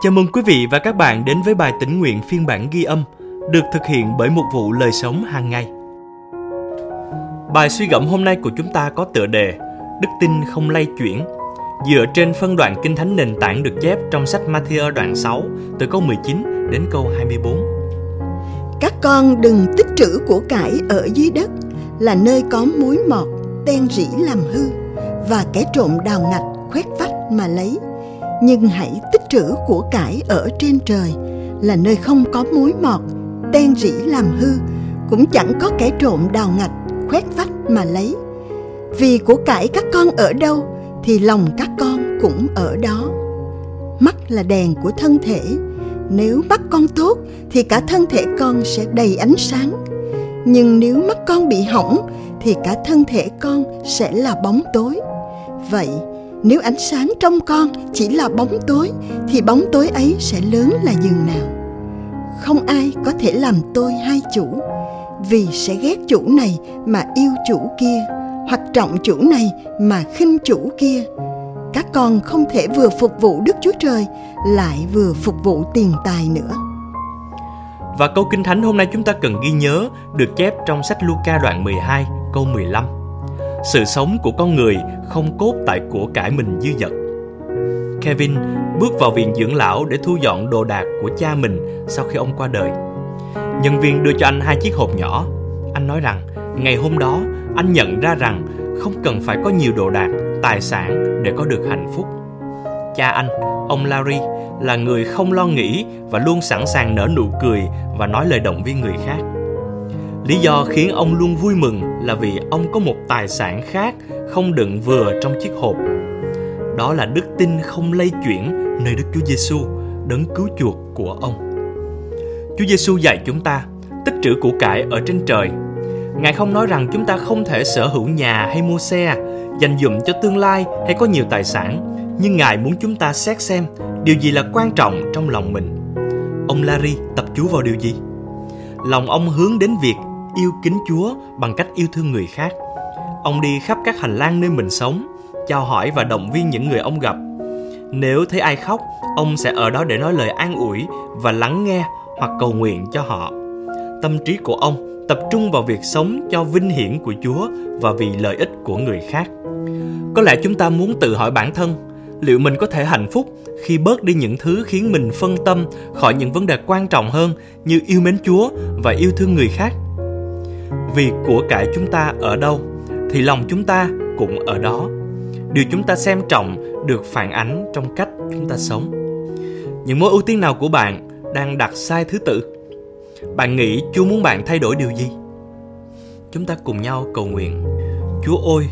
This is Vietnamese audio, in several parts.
Chào mừng quý vị và các bạn đến với bài tĩnh nguyện phiên bản ghi âm được thực hiện bởi một vụ lời sống hàng ngày. Bài suy gẫm hôm nay của chúng ta có tựa đề Đức tin không lay chuyển dựa trên phân đoạn kinh thánh nền tảng được chép trong sách Matthew đoạn 6 từ câu 19 đến câu 24. Các con đừng tích trữ của cải ở dưới đất là nơi có muối mọt, ten rỉ làm hư và kẻ trộm đào ngạch khoét vách mà lấy nhưng hãy tích trữ của cải ở trên trời, là nơi không có muối mọt ten rỉ làm hư, cũng chẳng có kẻ trộm đào ngạch, khoét vách mà lấy. Vì của cải các con ở đâu, thì lòng các con cũng ở đó. Mắt là đèn của thân thể, nếu mắt con tốt, thì cả thân thể con sẽ đầy ánh sáng. Nhưng nếu mắt con bị hỏng, thì cả thân thể con sẽ là bóng tối. Vậy nếu ánh sáng trong con chỉ là bóng tối, thì bóng tối ấy sẽ lớn là dừng nào? Không ai có thể làm tôi hai chủ, vì sẽ ghét chủ này mà yêu chủ kia, hoặc trọng chủ này mà khinh chủ kia. Các con không thể vừa phục vụ Đức Chúa Trời, lại vừa phục vụ tiền tài nữa. Và câu Kinh Thánh hôm nay chúng ta cần ghi nhớ được chép trong sách Luca đoạn 12 câu 15 sự sống của con người không cốt tại của cải mình dư dật. Kevin bước vào viện dưỡng lão để thu dọn đồ đạc của cha mình sau khi ông qua đời. Nhân viên đưa cho anh hai chiếc hộp nhỏ. Anh nói rằng ngày hôm đó anh nhận ra rằng không cần phải có nhiều đồ đạc, tài sản để có được hạnh phúc. Cha anh, ông Larry, là người không lo nghĩ và luôn sẵn sàng nở nụ cười và nói lời động viên người khác Lý do khiến ông luôn vui mừng là vì ông có một tài sản khác không đựng vừa trong chiếc hộp. Đó là đức tin không lay chuyển nơi Đức Chúa Giêsu, đấng cứu chuộc của ông. Chúa Giêsu dạy chúng ta tích trữ của cải ở trên trời. Ngài không nói rằng chúng ta không thể sở hữu nhà hay mua xe, dành dụm cho tương lai hay có nhiều tài sản, nhưng Ngài muốn chúng ta xét xem điều gì là quan trọng trong lòng mình. Ông Larry tập chú vào điều gì? Lòng ông hướng đến việc yêu kính Chúa bằng cách yêu thương người khác. Ông đi khắp các hành lang nơi mình sống, chào hỏi và động viên những người ông gặp. Nếu thấy ai khóc, ông sẽ ở đó để nói lời an ủi và lắng nghe hoặc cầu nguyện cho họ. Tâm trí của ông tập trung vào việc sống cho vinh hiển của Chúa và vì lợi ích của người khác. Có lẽ chúng ta muốn tự hỏi bản thân, liệu mình có thể hạnh phúc khi bớt đi những thứ khiến mình phân tâm khỏi những vấn đề quan trọng hơn như yêu mến Chúa và yêu thương người khác vì của cải chúng ta ở đâu, thì lòng chúng ta cũng ở đó. Điều chúng ta xem trọng được phản ánh trong cách chúng ta sống. Những mối ưu tiên nào của bạn đang đặt sai thứ tự? Bạn nghĩ chúa muốn bạn thay đổi điều gì? Chúng ta cùng nhau cầu nguyện. Chúa ơi,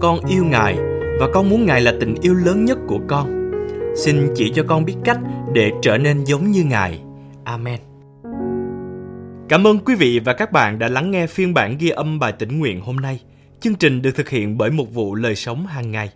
con yêu ngài và con muốn ngài là tình yêu lớn nhất của con. Xin chỉ cho con biết cách để trở nên giống như ngài. Amen. Cảm ơn quý vị và các bạn đã lắng nghe phiên bản ghi âm bài tĩnh nguyện hôm nay. Chương trình được thực hiện bởi một vụ lời sống hàng ngày.